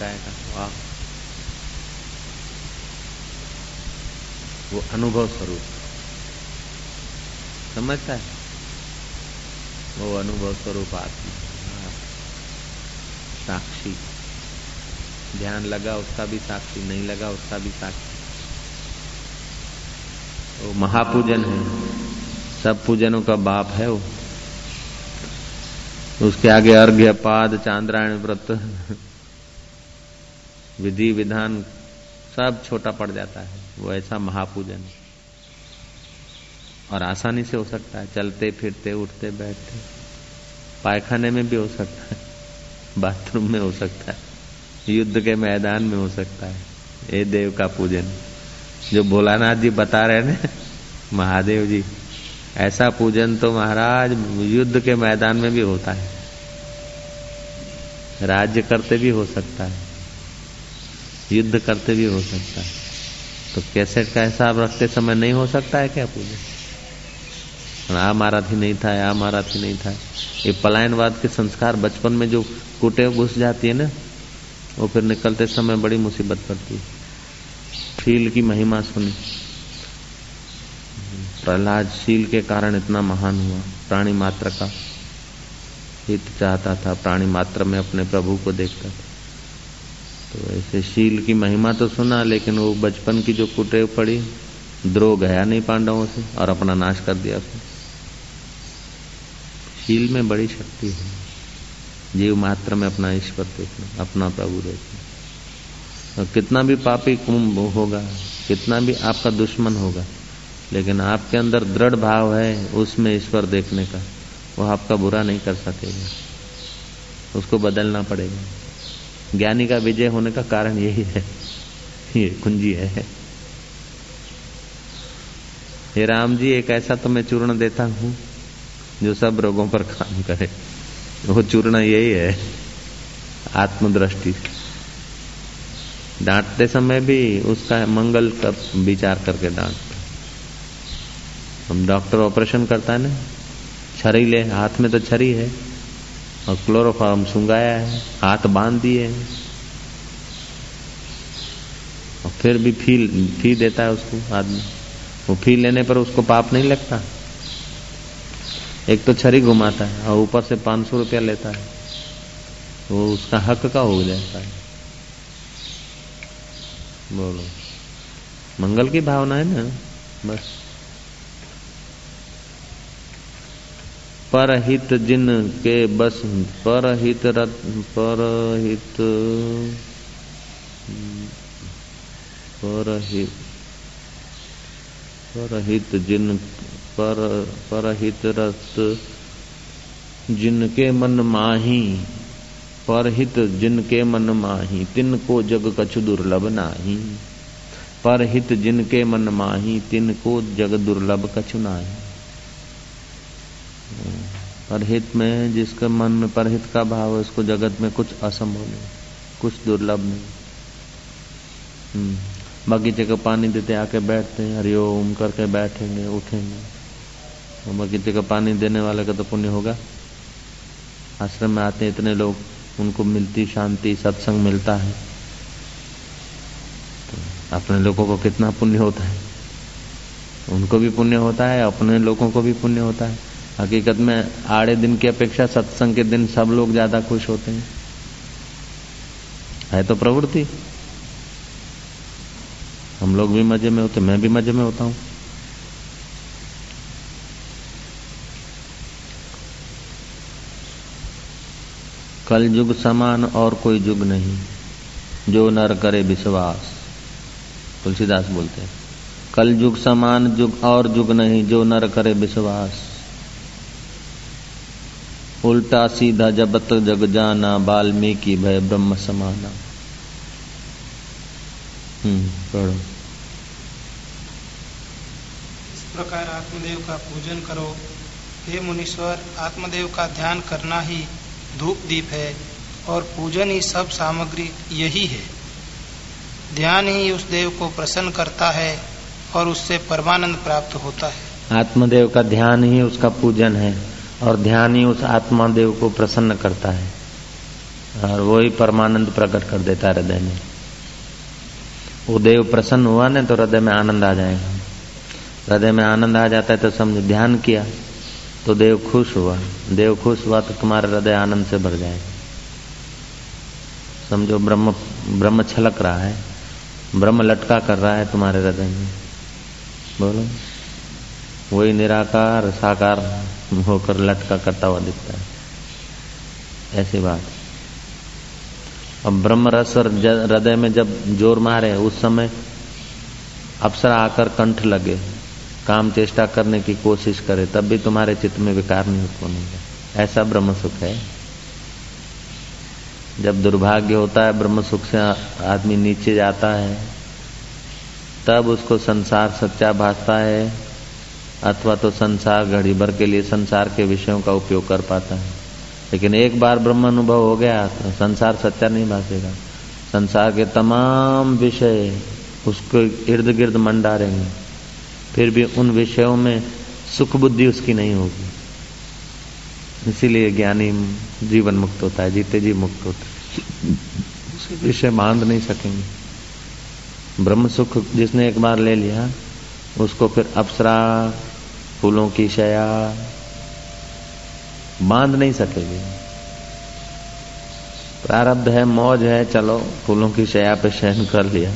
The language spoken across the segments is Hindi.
कहेगा वाह। वो अनुभव स्वरूप। समझता है? वो अनुभव स्वरूप आत्मा। हाँ। साक्षी। ध्यान लगा, उसका भी साक्षी। नहीं लगा, उसका भी साक्षी। वो महापूजन है। सब पूजनों का बाप है वो। उसके आगे अर्घ्य, पाद, चांद्रायण व्रत। विधि विधान सब छोटा पड़ जाता है। वो ऐसा महापूजन। और आसानी से हो सकता है। चलते, फिरते, उठते, बैठते। पायखाने में भी हो सकता है। बाथरूम में हो सकता है। युद्ध के मैदान में हो सकता है। ये देव का पूजन। जो भोलानाथ जी बता रहे ना, महादेव जी, ऐसा पूजन तो महाराज युद्ध के मैदान में भी होता है। राज्य करते भी हो सकता है। युद्ध करते भी हो सकता है। तो कैसेट का हिसाब रखते समय नहीं हो सकता है क्या पूजन आ मारा थी नहीं था आ मारा थी नहीं था। ये पलायनवाद के संस्कार बचपन में जो कुटे घुस जाती है ना, वो फिर निकलते समय बड़ी मुसीबत पड़ती है। शील की महिमा सुनी। प्रहलाद शील के कारण इतना महान हुआ, प्राणी मात्र का हित चाहता था, प्राणी मात्र में अपने प्रभु को देखता था। तो ऐसे शील की महिमा तो सुना, लेकिन वो बचपन की जो कुटे पड़ी, द्रोह गया नहीं पांडवों से और अपना नाश कर दिया उसने। शील में बड़ी शक्ति है। जीव मात्र में अपना ईश्वर देखना, अपना प्रभु देखना। तो कितना भी पापी कुंभ होगा, कितना भी आपका दुश्मन होगा, लेकिन आपके अंदर दृढ़ भाव है उसमें ईश्वर देखने का। वो आपका बुरा नहीं कर सकेगा। उसको बदलना पड़ेगा। ज्ञानी का विजय होने का कारण यही है। ये कुंजी है। हे राम जी, एक ऐसा तो मैं चूर्ण देता हूँ, जो सब रोगों पर काम करे। वो चूर्ण यही है, आत्मदृष्टि। डांटते समय भी उसका मंगल का विचार करके डांटते हम डॉक्टर ऑपरेशन करता है ना, छरी ले, हाथ में तो छरी है। और क्लोरोफॉर्म सुंगाया है, हाथ बाँध दिए और फिर भी फील फ़ी देता है उसको आदमी। वो फ़ी लेने पर उसको पाप नहीं लगता। एक तो छरी घुमाता है और ऊपर से पाँच सौ रुपया लेता है। वो उसका हक का हो जाता है। बोलो। मंगल की भावना है ना? बस। परहित जिन के बस, परहित रत, परहित परहित परहित जिन, पर, परहित रत, जिनके मन माही, परहित जिनके मन माही तिन को जग कछु दुर्लभ नाही। परहित जिनके मन माही तिन को जग दुर्लभ कछु नाही। परहित में, जिसके मन में परहित का भाव है, उसको जगत में कुछ असंभव नहीं, कुछ दुर्लभ नहीं। हम्म। बगीचे को पानी देते, आके बैठते हैं हरिओम करके बैठेंगे, उठेंगे। और बगीचे का पानी देने वाले का तो पुण्य होगा। आश्रम में आते हैं, इतने लोग, उनको मिलती शांति, सत्संग मिलता है। तो अपने लोगों को कितना पुण्य होता है? उनको भी पुण्य होता है, अपने लोगों को भी पुण्य होता है। हकीकत में आड़े दिन की अपेक्षा सत्संग के दिन सब लोग ज़्यादा खुश होते हैं। है तो प्रवृत्ति। हम लोग भी मज़े में होते, मैं भी मज़े में होता हूँ। कल युग समान और कोई युग नहीं, जो नर करे विश्वास। तुलसीदास बोलते हैं, कल युग समान, युग और युग नहीं, जो नर करे विश्वास। उल्टा सीधा जबत जग जाना वाल्मीकि भय ब्रह्म समाना। हम्म पढ़ो। इस प्रकार आत्मदेव का पूजन करो। हे मुनीश्वर आत्मदेव का ध्यान करना ही धूप दीप है और पूजन ही सब सामग्री यही है। ध्यान ही उस देव को प्रसन्न करता है और उससे परमानंद प्राप्त होता है। आत्मदेव का ध्यान ही उसका पूजन है। और ध्यान ही उस आत्मा देव को प्रसन्न करता है और वही परमानंद प्रकट कर देता है हृदय में। वो देव प्रसन्न हुआ ना तो हृदय में आनंद आ जाएगा। हृदय में आनंद आ जाता है तो समझ ध्यान किया तो देव खुश हुआ। देव खुश हुआ तो तुम्हारा हृदय आनंद से भर जाएगा। समझो ब्रह्म ब्रह्म छलक रहा है। ब्रह्म लटका कर रहा है तुम्हारे हृदय में। बोलो। वही निराकार, साकार होकर लटका करता हुआ दिखता है। ऐसी बात। अब ब्रह्म रस और हृदय में जब ज़ोर मारे, उस समय अप्सरा आकर कंठ लगे, काम चेष्टा करने की कोशिश करे, तब भी तुम्हारे चित्त में विकार नहीं होगा ऐसा ब्रह्म सुख है। जब दुर्भाग्य होता है ब्रह्म सुख से आदमी नीचे जाता है, तब उसको संसार सच्चा भासता है अथवा तो संसार घड़ी भर के लिए संसार के विषयों का उपयोग कर पाता है। लेकिन एक बार ब्रह्म अनुभव हो गया तो संसार सच्चा नहीं भासेगा संसार के तमाम विषय उसको इर्द गिर्द मंडारेंगे। फिर भी उन विषयों में सुख बुद्धि उसकी नहीं होगी। इसीलिए ज्ञानी जीवन मुक्त होता है जीते जी मुक्त होता है। विषय बाँध नहीं सकेंगे। ब्रह्म सुख जिसने एक बार ले लिया उसको फिर अप्सरा, फूलों की शया बाँध नहीं सकेगी। प्रारब्ध है, मौज है, चलो, फूलों की शया पे शयन कर लिया।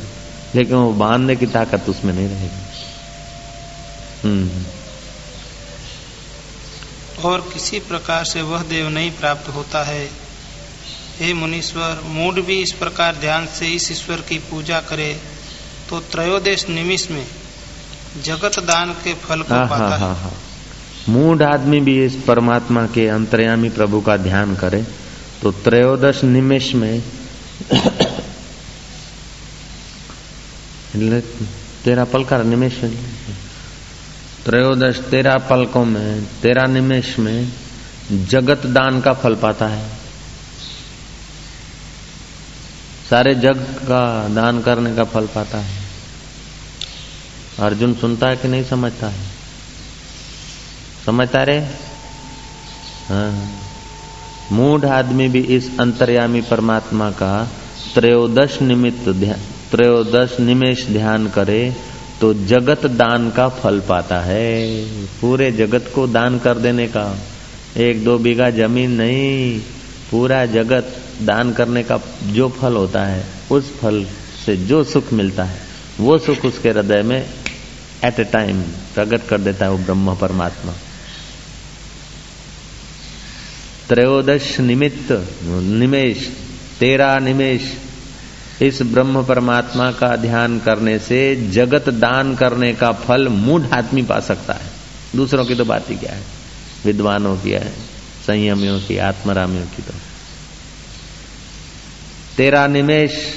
लेकिन वो बांधने की ताकत उसमें नहीं रहेगी। हम्म। और किसी प्रकार से वह देव नहीं प्राप्त होता है। हे मुनीश्वर, मूड भी इस प्रकार ध्यान से इस ईश्वर की पूजा करे तो त्रयोदश निमिष में जगत दान के फल को हाँ, पाता हाँ, है हाँ, मूड आदमी भी इस परमात्मा के अंतर्यामी प्रभु का ध्यान करे तो त्रयोदश निमेश में तेरा पल का निमेश त्रयोदश तेरह पलकों में तेरह निमेश में जगत दान का फल पाता है। सारे जग का दान करने का फल पाता है। अर्जुन सुनता है कि नहीं समझता है? समझता रे हाँ। मूढ़ आदमी भी इस अंतर्यामी परमात्मा का त्रयोदश निमित्त त्रयोदश निमेश ध्यान करे तो जगत दान का फल पाता है। पूरे जगत को दान कर देने का। एक दो बीघा ज़मीन नहीं, पूरा जगत दान करने का जो फल होता है, उस फल से जो सुख मिलता है, वो सुख उसके हृदय में एट ए टाइम प्रकट कर देता है वो ब्रह्म परमात्मा। त्रयोदश निमित्त, निमेश, तेरा निमेश, इस ब्रह्म परमात्मा का ध्यान करने से जगत दान करने का फल मूढ़ आदमी पा सकता है। दूसरों की तो बात ही क्या है? विद्वानों की है, संयमियों की, आत्मरामियों की तो। तेरा निमेश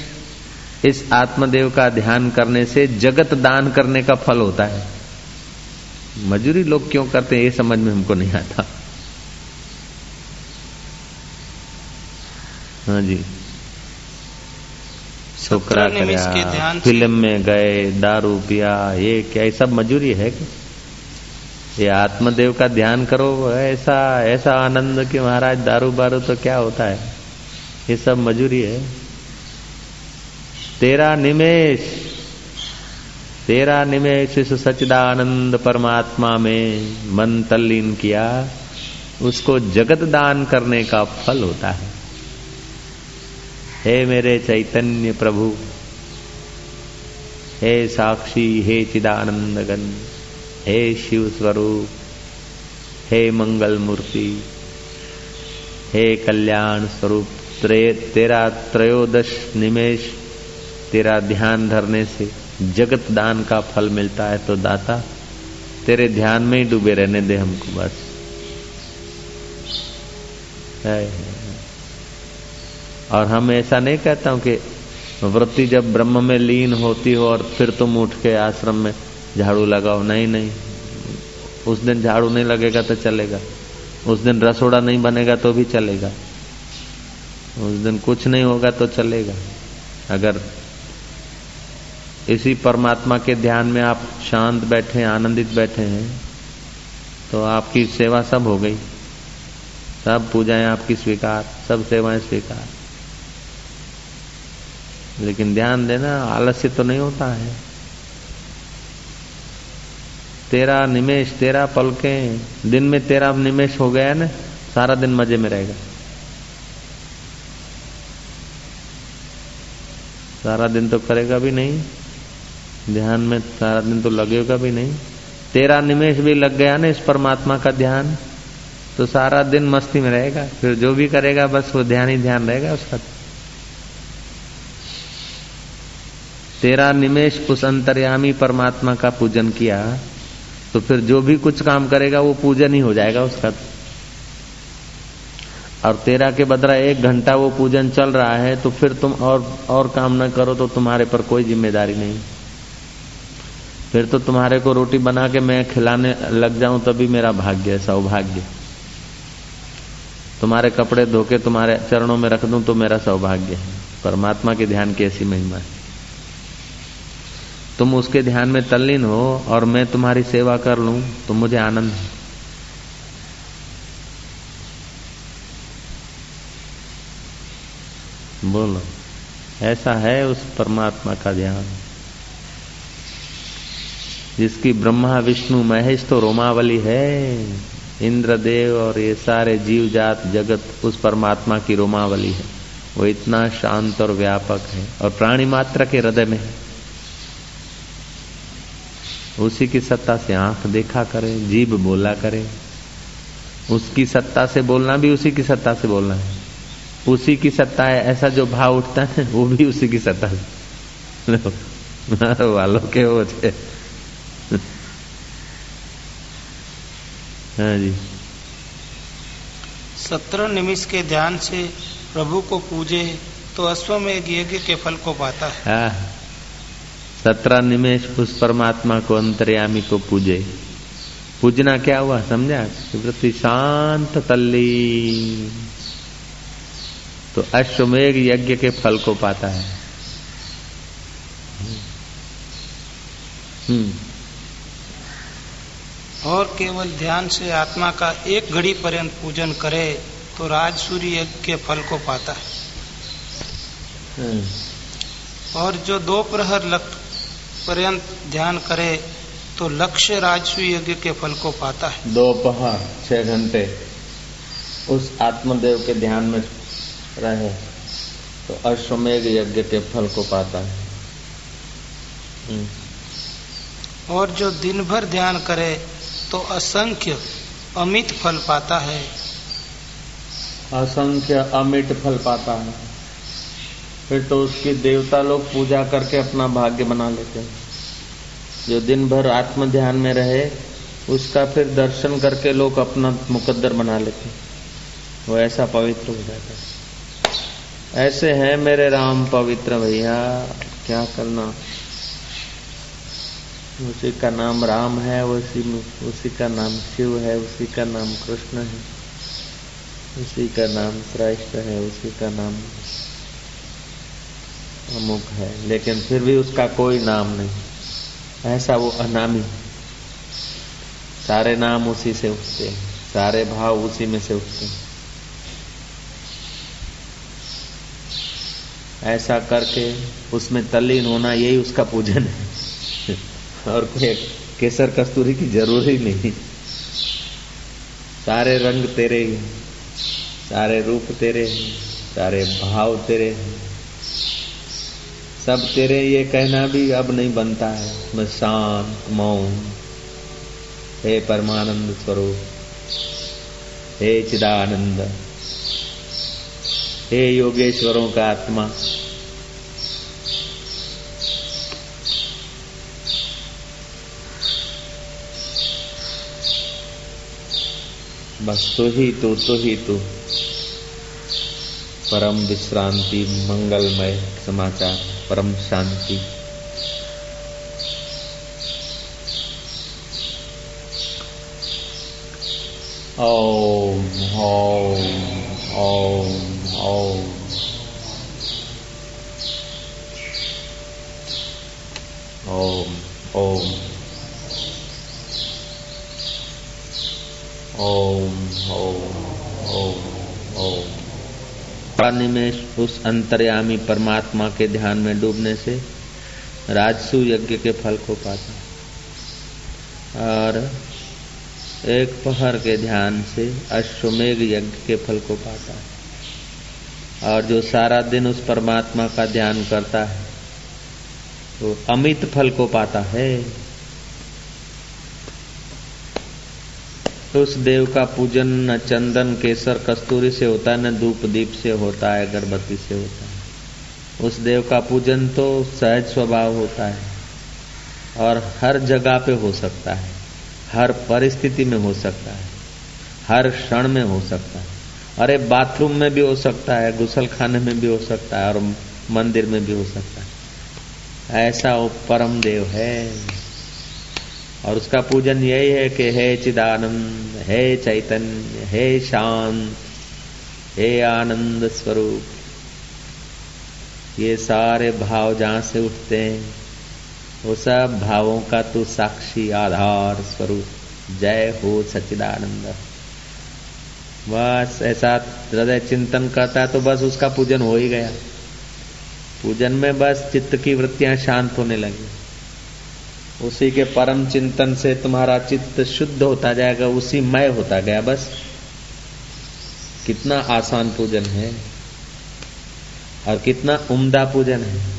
इस आत्मदेव का ध्यान करने से जगत दान करने का फल होता है। मजूरी लोग क्यों करते हैं ये समझ में हमको नहीं आता। हाँ जी। छोकरा कराया फ़िल्म में गए दारू पिया ये क्या ये सब मजूरी है क्या? ये आत्मदेव का ध्यान करो ऐसा ऐसा आनंद कि महाराज दारू बारू तो क्या होता है? ये सब मजूरी है। तेरा निमेश तेरा निमेश इस सचिदानंद परमात्मा में मन तल्लीन किया, उसको जगत दान करने का फल होता है। हे मेरे चैतन्य प्रभु, हे साक्षी, हे चिदानंद गण हे शिव स्वरूप हे मंगल मूर्ति, हे कल्याण स्वरूप तेरा त्रयोदश निमेश तेरा ध्यान धरने से जगत दान का फल मिलता है तो दाता, तेरे ध्यान में ही डूबे रहने दे हमको बस। और हम ऐसा नहीं कहता हूँ कि वृत्ति जब ब्रह्म में लीन होती हो और फिर तुम उठ के आश्रम में झाड़ू लगाओ। नहीं नहीं। उस दिन झाड़ू नहीं लगेगा तो चलेगा। उस दिन रसोड़ा नहीं बनेगा तो भी चलेगा। उस दिन कुछ नहीं होगा तो चलेगा। अगर इसी परमात्मा के ध्यान में आप शांत बैठे आनंदित बैठे हैं तो आपकी सेवा सब हो गई। सब पूजाएँ आपकी स्वीकार, सब सेवाएँ स्वीकार। लेकिन ध्यान देना आलस्य तो नहीं होता है। तेरा निमेश, तेरा पलके, दिन में तेरा निमेश हो गया ना, सारा दिन मज़े में रहेगा। सारा दिन तो करेगा भी नहीं। ध्यान में सारा दिन तो लगेगा भी नहीं। तेरा निमेश भी लग गया ना इस परमात्मा का ध्यान। तो सारा दिन मस्ती में रहेगा। फिर जो भी करेगा, बस वो ध्यान ही ध्यान रहेगा उसका। तेरा निमेश उस अंतर्यामी परमात्मा का पूजन किया तो फिर जो भी कुछ काम करेगा, वो पूजन ही हो जाएगा उसका। और तेरा के बदला एक घंटा वो पूजन चल रहा है तो फिर तुम और और काम न करो तो तुम्हारे पर कोई ज़िम्मेदारी नहीं। फिर तो तुम्हारे को रोटी बना के मैं खिलाने लग जाऊँ, तभी मेरा भाग्य है, सौभाग्य। तुम्हारे कपड़े धोके तुम्हारे चरणों में रख दूँ तो मेरा सौभाग्य है। परमात्मा के ध्यान की ऐसी महिमा है। तुम उसके ध्यान में तल्लीन हो, और मैं तुम्हारी सेवा कर लूँ तो मुझे आनंद है। बोलो, ऐसा है उस परमात्मा का ध्यान? जिसकी ब्रह्मा, विष्णु, महेश तो रोमावली है। इंद्रदेव और ये सारे जीव जात जगत उस परमात्मा की रोमावली है। वो इतना शांत और व्यापक है और प्राणी मात्र के हृदय में उसी की सत्ता से आँख देखा करे, जीभ बोला करे। उसकी सत्ता से बोलना भी उसी की सत्ता से बोलना है। उसी की सत्ता है, ऐसा जो भाव उठता है, वो भी उसी की सत्ता है वालों के वो हो हाँ जी। सत्रह निमिष के ध्यान से प्रभु को पूजे तो अश्वमेघ यज्ञ के फल को पाता है। हाँ। सत्रह निमेश उस परमात्मा को अंतर्यामी को पूजे। पूजना क्या हुआ समझा? वृत्ति शांत तल्ली। तो अश्वमेघ यज्ञ के फल को पाता है। हम्म। और केवल ध्यान से आत्मा का एक घड़ी पर्यंत पूजन करे तो राज सूर्य यज्ञ के फल को पाता है हम्म। और जो दो प्रहर पर्यंत ध्यान करे तो लक्ष्य राजसु यज्ञ के फल को पाता है दोपहर छह घंटे उस आत्मदेव के ध्यान में रहे तो अश्वमेघ यज्ञ के फल को पाता है हम्म। और जो दिन भर ध्यान करे तो असंख्य अमित फल पाता है। असंख्य अमित फल पाता है। फिर तो उसकी देवता लोग पूजा करके अपना भाग्य बना लेते हैं। जो दिन भर आत्म ध्यान में रहे, उसका फिर दर्शन करके लोग अपना मुकद्दर बना लेते हैं। वो ऐसा पवित्र हो जाता है। ऐसे हैं मेरे राम पवित्र भैया, क्या करना? उसी का नाम राम है, उसी उसी का नाम शिव है, उसी का नाम कृष्ण है, उसी का नाम श्रेष्ठ है, उसी का नाम अमुक है। लेकिन फिर भी उसका कोई नाम नहीं। ऐसा वो अनामी। सारे नाम उसी से उठते हैं। सारे भाव उसी में से उठते हैं। ऐसा करके उसमें तल्लीन होना यही उसका पूजन है। और केसर कस्तूरी की ज़रूर ही नहीं। सारे रंग तेरे ही, सारे रूप तेरे सारे भाव तेरे सब तेरे ये कहना भी अब नहीं बनता है। मैं शांत, मौन, हे परमानंद स्वरूप, हे चिदानंद, हे योगेश्वरों का आत्मा। बस तो ही तो तो ही तो परम विश्रांति, मंगलमय समाचार, परम Shanti Om Om Om Om. Om. Om. Om. Om. Om. Om. पानी में उस अंतर्यामी परमात्मा के ध्यान में डूबने से राजसु यज्ञ के फल को पाता और एक पहर के ध्यान से अश्वमेघ यज्ञ के फल को पाता है और जो सारा दिन उस परमात्मा का ध्यान करता है, वो तो अमित फल को पाता है उस देव का पूजन न चंदन, केसर, कस्तूरी से होता है, न धूप, दीप से होता है, अगरबत्ती से होता है। उस देव का पूजन तो सहज स्वभाव होता है और हर जगह पे हो सकता है, हर परिस्थिति में हो सकता है, हर क्षण में हो सकता है। अरे बाथरूम में भी हो सकता है गुसल खाने में भी हो सकता है और मंदिर में भी हो सकता है। ऐसा वो परम देव है। और उसका पूजन यही है कि हे चिदानंद, हे चैतन्य, हे शांत, हे आनंद स्वरूप। ये सारे भाव जहाँ से उठते हैं, वो सब भावों का तू साक्षी आधार स्वरूप। जय हो सच्चिदानंद बस ऐसा हृदय चिंतन करता है तो बस उसका पूजन हो ही गया। पूजन में बस चित्त की वृत्तियाँ शांत होने लगी। उसी के परम चिंतन से तुम्हारा चित्त शुद्ध होता जाएगा, उसी मय होता गया, बस। कितना आसान पूजन है और कितना उम्दा पूजन है।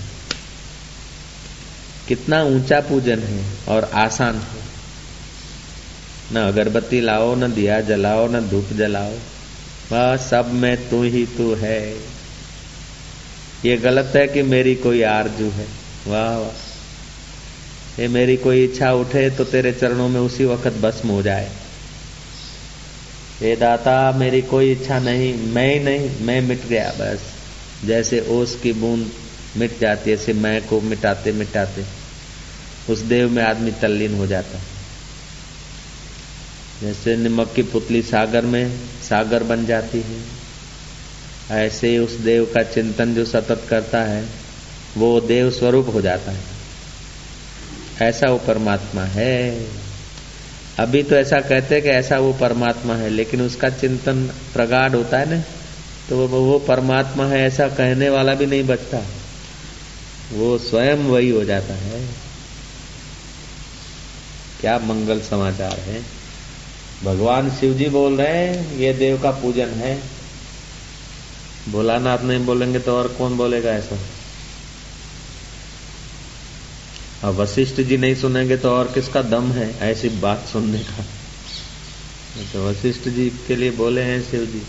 कितना ऊँचा पूजन है और आसान है। न अगरबत्ती लाओ, न दिया जलाओ, न धूप जलाओ वह सब में तू ही तू है। ये गलत है कि मेरी कोई आरज़ू है। वाह वाह। ये मेरी कोई इच्छा उठे तो तेरे चरणों में उसी वक्त भस्म हो जाए। हे दाता, मेरी कोई इच्छा नहीं, मैं ही नहीं, मैं मिट गया बस। जैसे ओस की बूंद मिट जाती है, ऐसे मैं को मिटाते मिटाते उस देव में आदमी तल्लीन हो जाता। जैसे निमक की पुतली सागर में सागर बन जाती है, ऐसे ही उस देव का चिंतन जो सतत करता है, वो देव स्वरूप हो जाता है। ऐसा वो परमात्मा है। अभी तो ऐसा कहते कि ऐसा वो परमात्मा है, लेकिन उसका चिंतन प्रगाढ़ होता है ना तो वो परमात्मा है, ऐसा कहने वाला भी नहीं बचता। वो स्वयं वही हो जाता है। क्या मंगल समाचार है। भगवान शिव जी बोल रहे हैं, ये देव का पूजन है। भोलानाथ नहीं बोलेंगे तो और कौन बोलेगा ऐसा? और वशिष्ठ जी नहीं सुनेंगे तो और किसका दम है ऐसी बात सुनने का? तो वशिष्ठ जी के लिए बोले हैं शिव जी,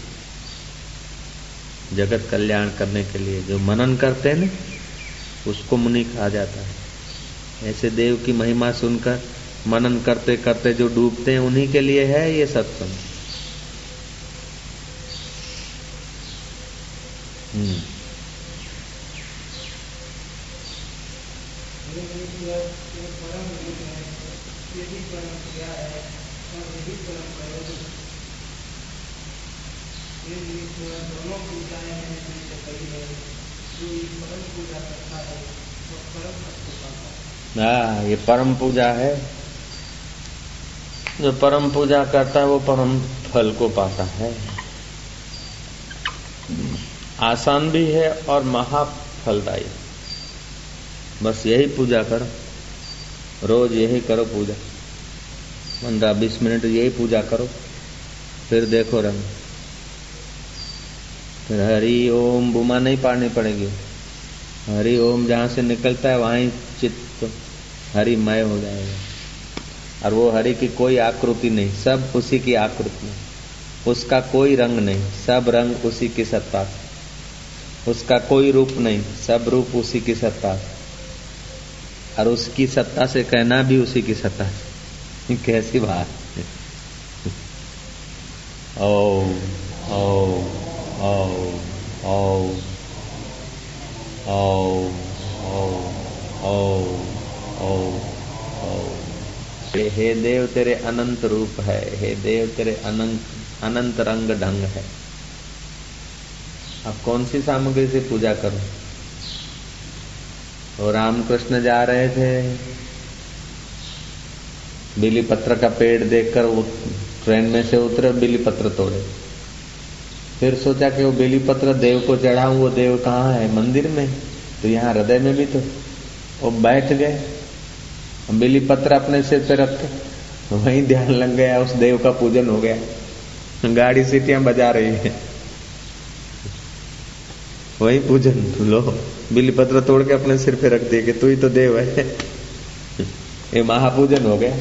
जगत कल्याण करने के लिए जो मनन करते हैं ना, उसको मुनि कहा जाता है। ऐसे देव की महिमा सुनकर, मनन करते करते जो डूबते हैं, उन्हीं के लिए है ये सत्संग। हम्म। ये परम पूजा है। जो परम पूजा करता है, वो परम फल को पाता है। आसान भी है और महाफलदायी। बस यही पूजा करो। रोज यही करो पूजा। पंद्रह बीस मिनट यही पूजा करो। फिर देखो रंग। फिर हरि ओम, बुमा नहीं पाड़नी पड़ेगी। हरि ओम जहाँ से निकलता है, वहाँ चित्त हरिमय हो जाएगा और वो हरि की कोई आकृति नहीं, सब उसी की आकृति उसका कोई रंग नहीं, सब रंग उसी की सत्ता उसका कोई रूप नहीं, सब रूप उसी की सत्ता और उसकी सत्ता से कहना भी उसी की सत्ता कैसी बात ओ ओ ओ ओ ओ ओ ओ ओ हे देव तेरे अनंत रूप है, हे देव तेरे अनंत अनंत रंग ढंग है। अब कौन सी सामग्री से पूजा करूँ? और रामकृष्ण जा रहे थे। बिली पत्र का पेड़ देखकर वो ट्रेन में से उतरे बिली पत्र तोड़े। फिर सोचा कि वो बेली पत्र देव को चढ़ाऊं, वो देव कहाँ है? मंदिर में? तो यहाँ हृदय में भी तो वो बैठ गए। बेली पत्र अपने सिर पे रखते। वही ध्यान लग गया, उस देव का पूजन हो गया। गाड़ी सीटियाँ बजा रही है। वही पूजन लो। बिली पत्र तोड़ के अपने सिर पे रख दिए तू ही तो देव है। ये महापूजन हो गया।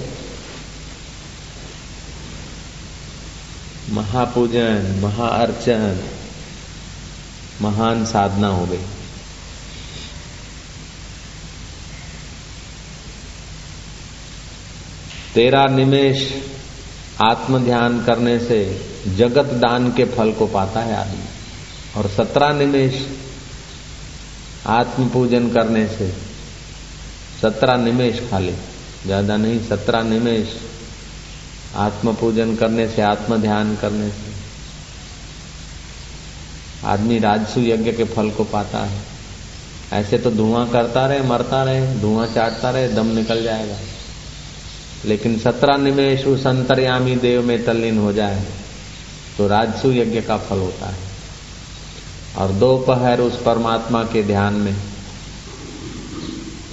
महापूजन, महाअर्चन, महान साधना हो गई। तेरा निमेश आत्म ध्यान करने से जगत दान के फल को पाता है आदमी और सत्रह निमेश आत्म पूजन करने से सत्रह निमेश खाली ज़्यादा नहीं, सत्रह निमेश आत्म पूजन करने से आत्म ध्यान करने से आदमी राजसु यज्ञ के फल को पाता है। ऐसे तो धुआँ करता रहे, मरता रहे, धुआँ चाटता रहे, दम निकल जाएगा। लेकिन सत्रह निमेश उस अंतर्यामी देव में तल्लीन हो जाए तो राजसु यज्ञ का फल होता है। और दोपहर उस परमात्मा के ध्यान में,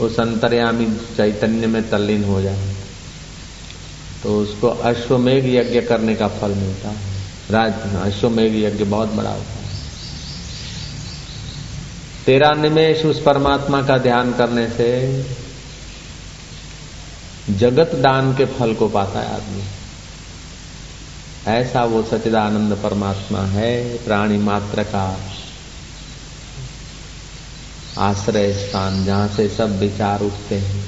उस अंतर्यामी चैतन्य में तल्लीन हो जाए तो उसको अश्वमेघ यज्ञ करने का फल मिलता है। राज, अश्वमेघ यज्ञ बहुत बड़ा होता है। तेरा निमेश उस परमात्मा का ध्यान करने से जगत दान के फल को पाता है आदमी। ऐसा वो सचिदानंद परमात्मा है, प्राणी मात्र का। आश्रय स्थान जहाँ से सब विचार उठते हैं।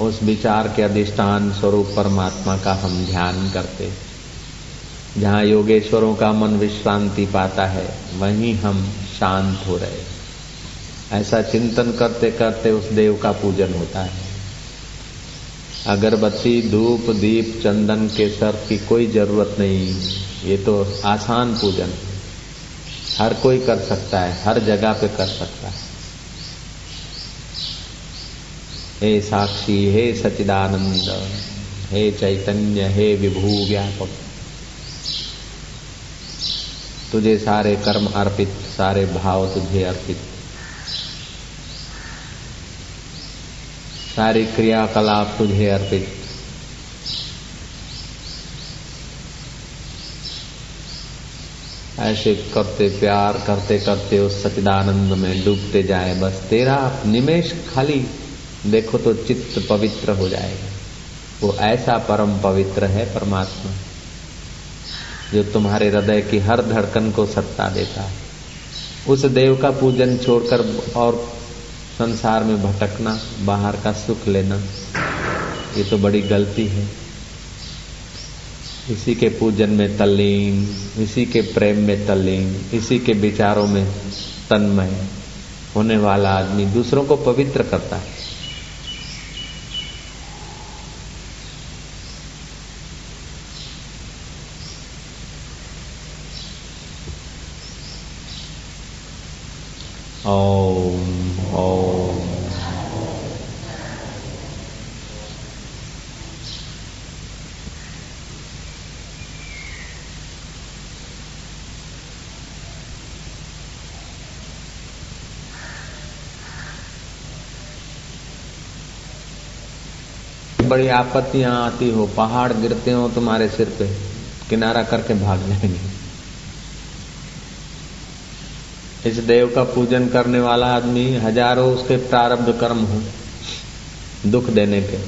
उस विचार के अधिष्ठान स्वरूप परमात्मा का हम ध्यान करते जहाँ योगेश्वरों का मन विश्रांति पाता है, वहीं हम शांत हो रहे ऐसा चिंतन करते करते उस देव का पूजन होता है। अगरबत्ती, धूप, दीप, चंदन के सर की कोई ज़रूरत नहीं। ये तो आसान पूजन। हर कोई कर सकता है, हर जगह पे कर सकता है। हे साक्षी, हे सचिदानंद हे चैतन्य, हे विभू व्यापक। तुझे सारे कर्म अर्पित, सारे भाव तुझे अर्पित। सारी क्रियाकलाप तुझे अर्पित। ऐसे करते प्यार, करते करते उस सचिदानंद में डूबते जाए, बस तेरा निमेश खाली देखो तो चित्त पवित्र हो जाएगा। वो ऐसा परम पवित्र है परमात्मा, जो तुम्हारे हृदय की हर धड़कन को सत्ता देता है। उस देव का पूजन छोड़कर और संसार में भटकना, बाहर का सुख लेना, ये तो बड़ी गलती है। इसी के पूजन में तल्लीन, इसी के प्रेम में तल्लीन, इसी के विचारों में तन्मय होने वाला आदमी दूसरों को पवित्र करता है। ओम। ओम बड़ी आपत्तियाँ आती हो, पहाड़ गिरते हो तुम्हारे सिर पे, किनारा करके भाग जाएँगे। इस देव का पूजन करने वाला आदमी हज़ारों उसके प्रारब्ध कर्म हो, दुख देने के।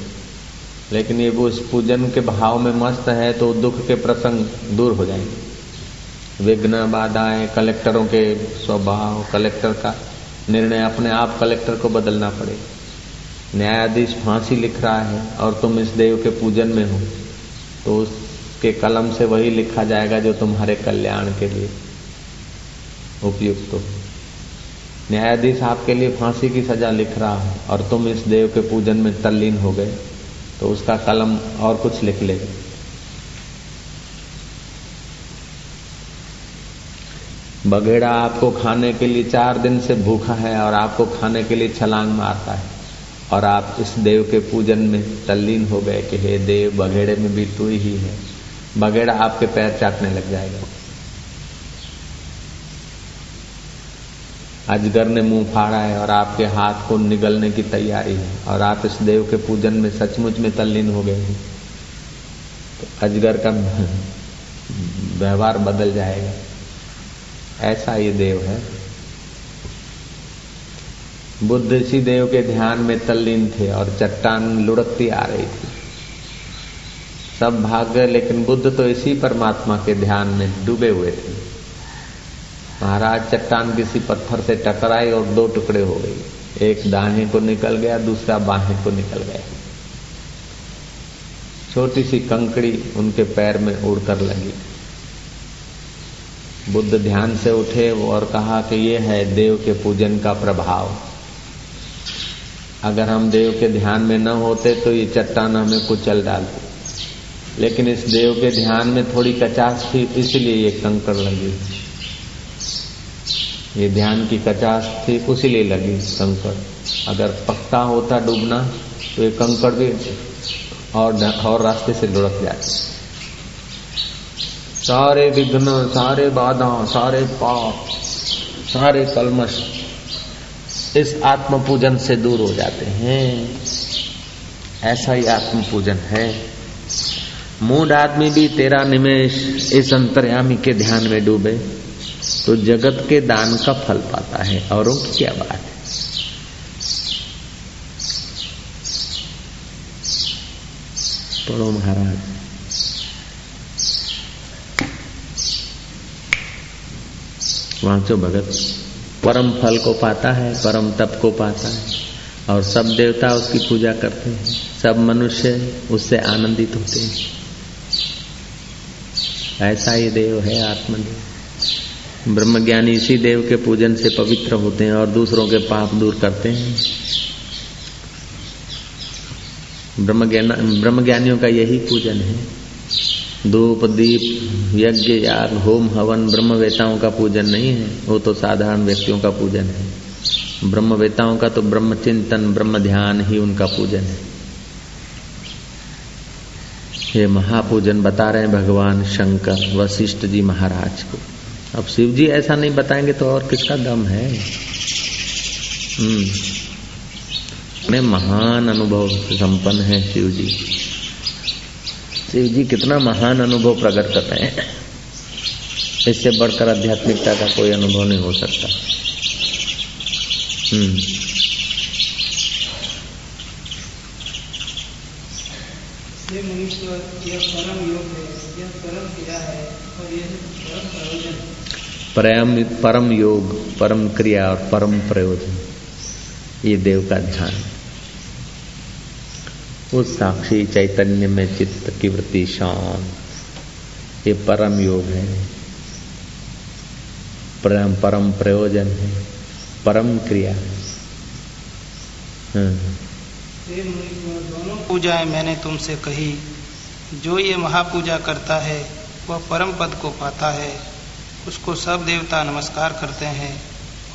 लेकिन ये वो उस पूजन के भाव में मस्त है तो दुख के प्रसंग दूर हो जाएँगे। विघ्न बाधाएँ, कलेक्टरों के स्वभाव, कलेक्टर का निर्णय अपने आप कलेक्टर को बदलना पड़ेगा न्यायाधीश फांसी लिख रहा है और तुम इस देव के पूजन में हो तो उसके कलम से वही लिखा जाएगा जो तुम्हारे कल्याण के लिए। उपयुक्त। हो न्यायाधीश आपके लिए फांसी की सजा लिख रहा है और तुम इस देव के पूजन में तल्लीन हो गए तो उसका कलम और कुछ लिख लेगा बघेड़ा आपको खाने के लिए चार दिन से भूखा है और आपको खाने के लिए छलांग मारता है और आप इस देव के पूजन में तल्लीन हो गए कि हे देव बघेड़े में भी तू ही है। बघेड़ा आपके पैर चाटने लग जाएगा। अजगर ने मुँह फाड़ा है और आपके हाथ को निगलने की तैयारी है और आप इस देव के पूजन में सचमुच में तल्लीन हो गए हैं। तो अजगर का व्यवहार बदल जाएगा। ऐसा ये देव है। बुद्ध इसी देव के ध्यान में तल्लीन थे और चट्टान लुढ़कती आ रही थी। सब भाग गए, लेकिन बुद्ध तो इसी परमात्मा के ध्यान में डूबे हुए थे। महाराज चट्टान किसी पत्थर से टकराई और दो टुकड़े हो गई। एक दाहे को निकल गया, दूसरा बाहें को निकल गया। छोटी सी कंकड़ी उनके पैर में उड़कर लगी। बुद्ध ध्यान से उठे और कहा कि ये है देव के पूजन का प्रभाव। अगर हम देव के ध्यान में न होते तो ये चट्टान हमें कुचल डालती। लेकिन इस देव के ध्यान में थोड़ी कचास थी, इसलिए ये कंकड़ लगी। ये ध्यान की कचास थी उसीलिए लगी कंकड़ अगर पक्का होता डूबना तो ये कंकड़ भी और और रास्ते से लुढ़क जाते। सारे विघ्न, सारे बाधा, सारे पाप, सारे कलमश इस आत्म पूजन से दूर हो जाते हैं। ऐसा ही आत्म पूजन है। मूड आदमी भी तेरा निमेश इस अंतर्यामी के ध्यान में डूबे। तो जगत के दान का फल पाता है। औरों की क्या बात है? पढ़ो महाराज। वांचो भगत परम फल को पाता है, परम तप को पाता है, और सब देवता उसकी पूजा करते हैं, सब मनुष्य उससे आनंदित होते हैं। ऐसा ही देव है आत्मदेव। ब्रह्मज्ञानी इसी देव के पूजन से पवित्र होते हैं और दूसरों के पाप दूर करते हैं। ब्रह्मज्ञान ब्रह्मज्ञानियों का यही पूजन है। धूप, दीप, यज्ञ, याग, होम, हवन, ब्रह्मवेताओं का पूजन नहीं है। वो तो साधारण व्यक्तियों का पूजन है। ब्रह्मवेताओं का तो ब्रह्म चिंतन ब्रह्म ध्यान ही उनका पूजन है। ये महापूजन बता रहे हैं भगवान शंकर, वशिष्ठ जी महाराज को। अब शिव जी ऐसा नहीं बताएँगे तो और किसका दम है? हम्म। महान अनुभव संपन्न है शिव जी शिव जी कितना महान अनुभव प्रकट कर रहे हैं। इससे बढ़कर आध्यात्मिकता का कोई अनुभव नहीं हो सकता। हम्म। परम योग है, यह परम क्रिया है और यह परम प्रयोजन परम परम योग, परम क्रिया और परम प्रयोजन। ये देव का ध्यान। उस साक्षी चैतन्य में चित्त की वृत्ति शांत। ये परम योग है। परम परम प्रयोजन है। परम क्रिया है। हाँ। दोनों पूजाएँ मैंने तुमसे कही। जो ये महापूजा करता है, वह परम पद को पाता है। उसको सब देवता नमस्कार करते हैं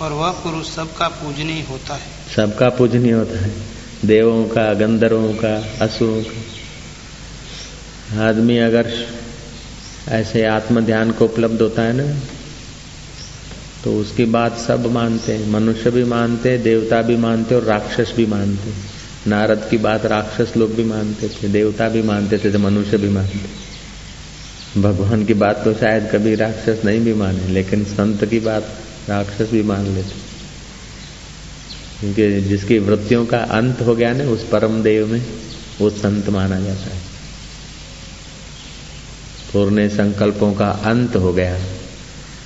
और वह पुरुष सबका पूजनीय होता है। सबका पूजनीय होता है। देवों का, गंधर्वों का, असुरों का। आदमी अगर ऐसे आत्म ध्यान को उपलब्ध होता है ना तो उसकी बात सब मानते हैं। मनुष्य भी मानते हैं, देवता भी मानते और राक्षस भी मानते हैं। नारद की बात राक्षस लोग भी मानते थे, देवता भी मानते थे तो मनुष्य भी मानते भगवान की बात तो शायद कभी राक्षस नहीं भी माने, लेकिन संत की बात राक्षस भी मान लेते। क्योंकि जिसकी वृत्तियों का अंत हो गया ना, उस परम देव में, वो संत माना जाता है। पूर्ण संकल्पों का अंत हो गया,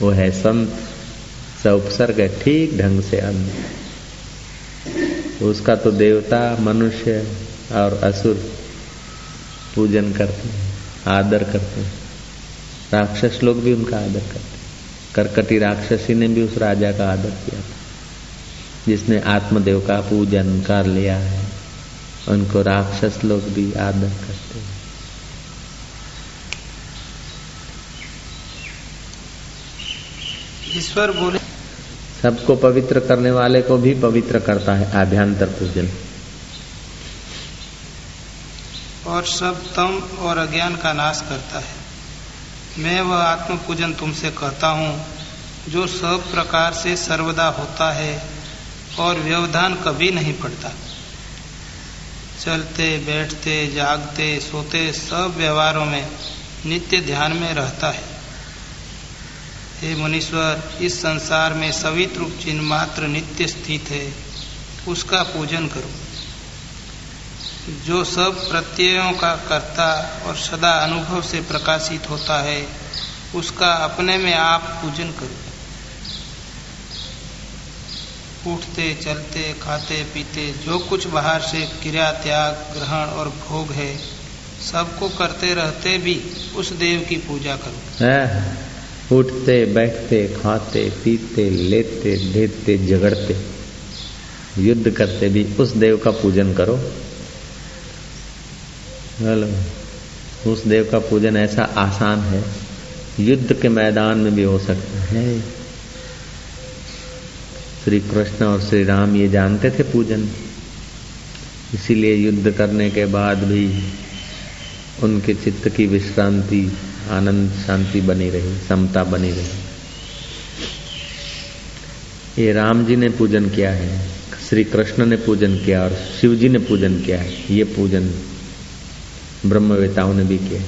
वो है संत। स उपसर्ग ठीक ढंग से अंत। उसका तो देवता, मनुष्य और असुर पूजन करते हैं, आदर करते हैं। राक्षस लोग भी उनका आदर करते करकटी राक्षसी ने भी उस राजा का आदर किया था। जिसने आत्मदेव का पूजन कर लिया है उनको राक्षस लोग भी आदर करते हैं। ईश्वर बोले सबको पवित्र करने वाले को भी पवित्र करता है आभ्यंतर पूजन। और सब तम और अज्ञान का नाश करता है। मैं वह आत्म पूजन तुमसे कहता हूँ, जो सब प्रकार से सर्वदा होता है और व्यवधान कभी नहीं पड़ता। चलते, बैठते, जागते, सोते सब व्यवहारों में नित्य ध्यान में रहता है। हे मुनीश्वर, इस संसार में सवित चिन्ह मात्र नित्य स्थित है, उसका पूजन करो। जो सब प्रत्ययों का कर्ता और सदा अनुभव से प्रकाशित होता है, उसका अपने में आप पूजन करो। उठते, चलते, खाते, पीते, जो कुछ बाहर से क्रिया, त्याग, ग्रहण और भोग है, सबको करते रहते भी उस देव की पूजा करो। उठते, बैठते, खाते, पीते, लेते, देते, झगड़ते, युद्ध करते भी उस देव का पूजन करो। हेलो उस देव का पूजन ऐसा आसान है, युद्ध के मैदान में भी हो सकता है। श्री कृष्ण और श्री राम ये जानते थे पूजन, इसीलिए युद्ध करने के बाद भी उनके चित्त की विश्रांति, आनंद, शांति बनी रही, समता बनी रही। ये राम जी ने पूजन किया है, श्री कृष्ण ने पूजन किया और शिव जी ने पूजन किया है, ये पूजन ब्रह्मवेताओं ने भी किया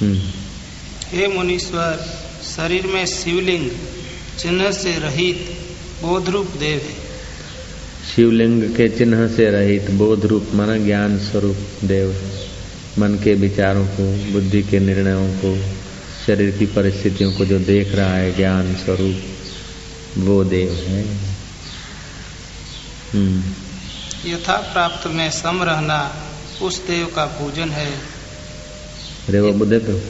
हम्म। हे मुनीश्वर शरीर में शिवलिंग चिन्ह से रहित बोध रूप देव है शिवलिंग के चिन्ह से रहित बोध रूप माना ज्ञान स्वरूप देव मन के विचारों को बुद्धि के निर्णयों को शरीर की परिस्थितियों को जो देख रहा है ज्ञान स्वरूप वो देव है हम्म। यथा प्राप्त में सम रहना उस देव का पूजन है। अरे वो बुद्धे तो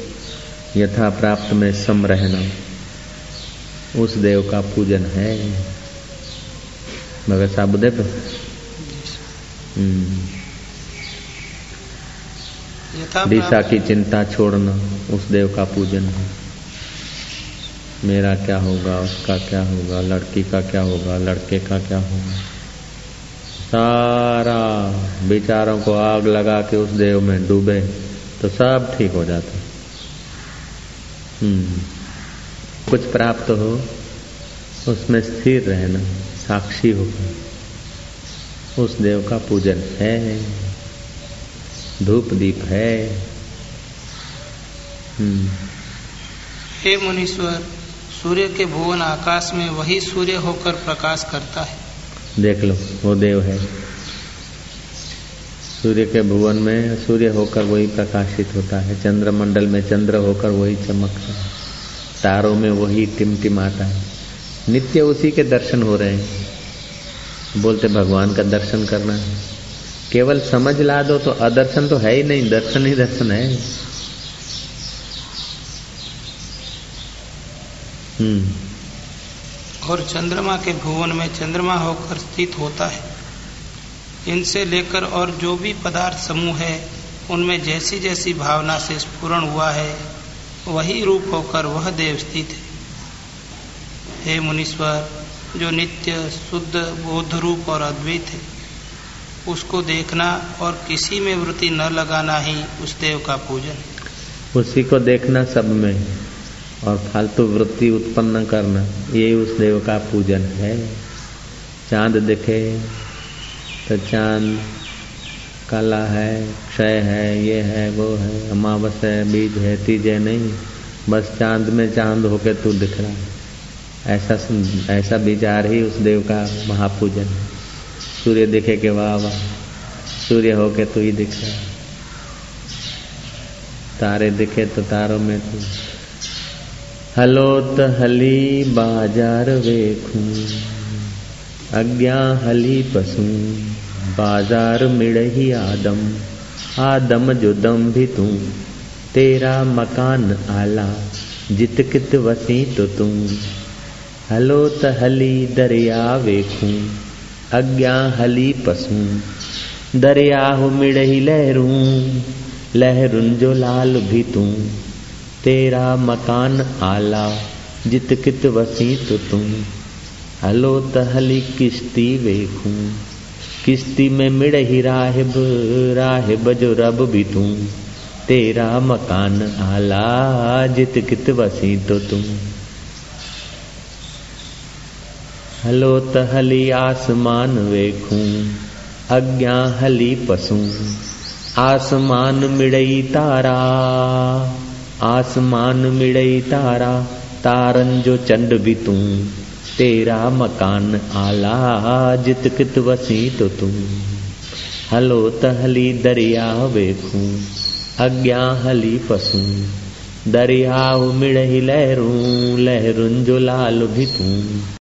यथा प्राप्त में सम रहना उस देव का पूजन है। भगत साहब बुद्धे तो दिशा की चिंता छोड़ना उस देव का पूजन है। मेरा क्या होगा उसका क्या होगा लड़की का क्या होगा लड़के का क्या होगा? सारा विचारों को आग लगा के उस देव में डूबे तो सब ठीक हो जाता। हम्म कुछ प्राप्त हो, उसमें स्थिर रहना, साक्षी होकर उस देव का पूजन है। धूप दीप है। हम्म। हे मुनीश्वर, सूर्य के भुवन आकाश में वही सूर्य होकर प्रकाश करता है। देख लो, वो देव है। सूर्य के भुवन में, सूर्य होकर वही प्रकाशित होता है। चंद्रमंडल में चंद्र होकर वही चमकता है। तारों में वही टिमटिमाता है। नित्य उसी के दर्शन हो रहे हैं। बोलते, भगवान का दर्शन करना है। केवल समझ ला दो तो अदर्शन तो है ही नहीं, दर्शन ही दर्शन है। हम्म। और चंद्रमा के भुवन में चंद्रमा होकर स्थित होता है। इनसे लेकर और जो भी पदार्थ समूह है, उनमें जैसी जैसी भावना से स्फुरण हुआ है, वही रूप होकर वह देव स्थित है। हे मुनीश्वर, जो नित्य, शुद्ध, बोध रूप और अद्वैत है, उसको देखना और किसी में वृत्ति न लगाना ही उस देव का पूजन। उसी को देखना सब में। और फालतू वृत्ति उत्पन्न करना, ये उस देव का पूजन है। चाँद दिखे तो चाँद, काला है, क्षय है, ये है, वो है, अमावस है, बीज है, तीजे नहीं। बस चाँद में चाँद होके तू दिख रहा है। ऐसा ऐसा विचार ही उस देव का महापूजन है। सूर्य दिखे के वाह वाह, सूर्य हो के तू ही दिख रहा है। तारे दिखे तो तारों में तू हलो त हली बाज़ार वेखू अज्ञा हली पसू, बाज़ार मिड़ही आदम आदम जो दम भी तू। तेरा मकान आला जित कित वसी तो तू। हलो त हली दरिया वेखूं अज्ञा हली पसूं। दरिया हो मिड़ही लहरूं, लहरुन जो लाल भी तू। तेरा मकान आला, जित कित वसी तो तू हलो त हली किश्ती वेखूं, किश्ती में मिड़ही राहिब राहिब जो रब भी तू। तेरा मकान आला, जित कित वसी तो तुम। हलो त हली आसमान वेखूं अज्ञा हली पसू। आसमान मिड़ई तारा आसमान मिड़ई तारा, तारन जो चंड भी तू। तेरा मकान आला जित कित वसी तो। तू हलो त हली दरिया वेखूं अज्ञा हली पसू दरिया मिड़ही लहरूं, लहरुन जो लाल भी तू।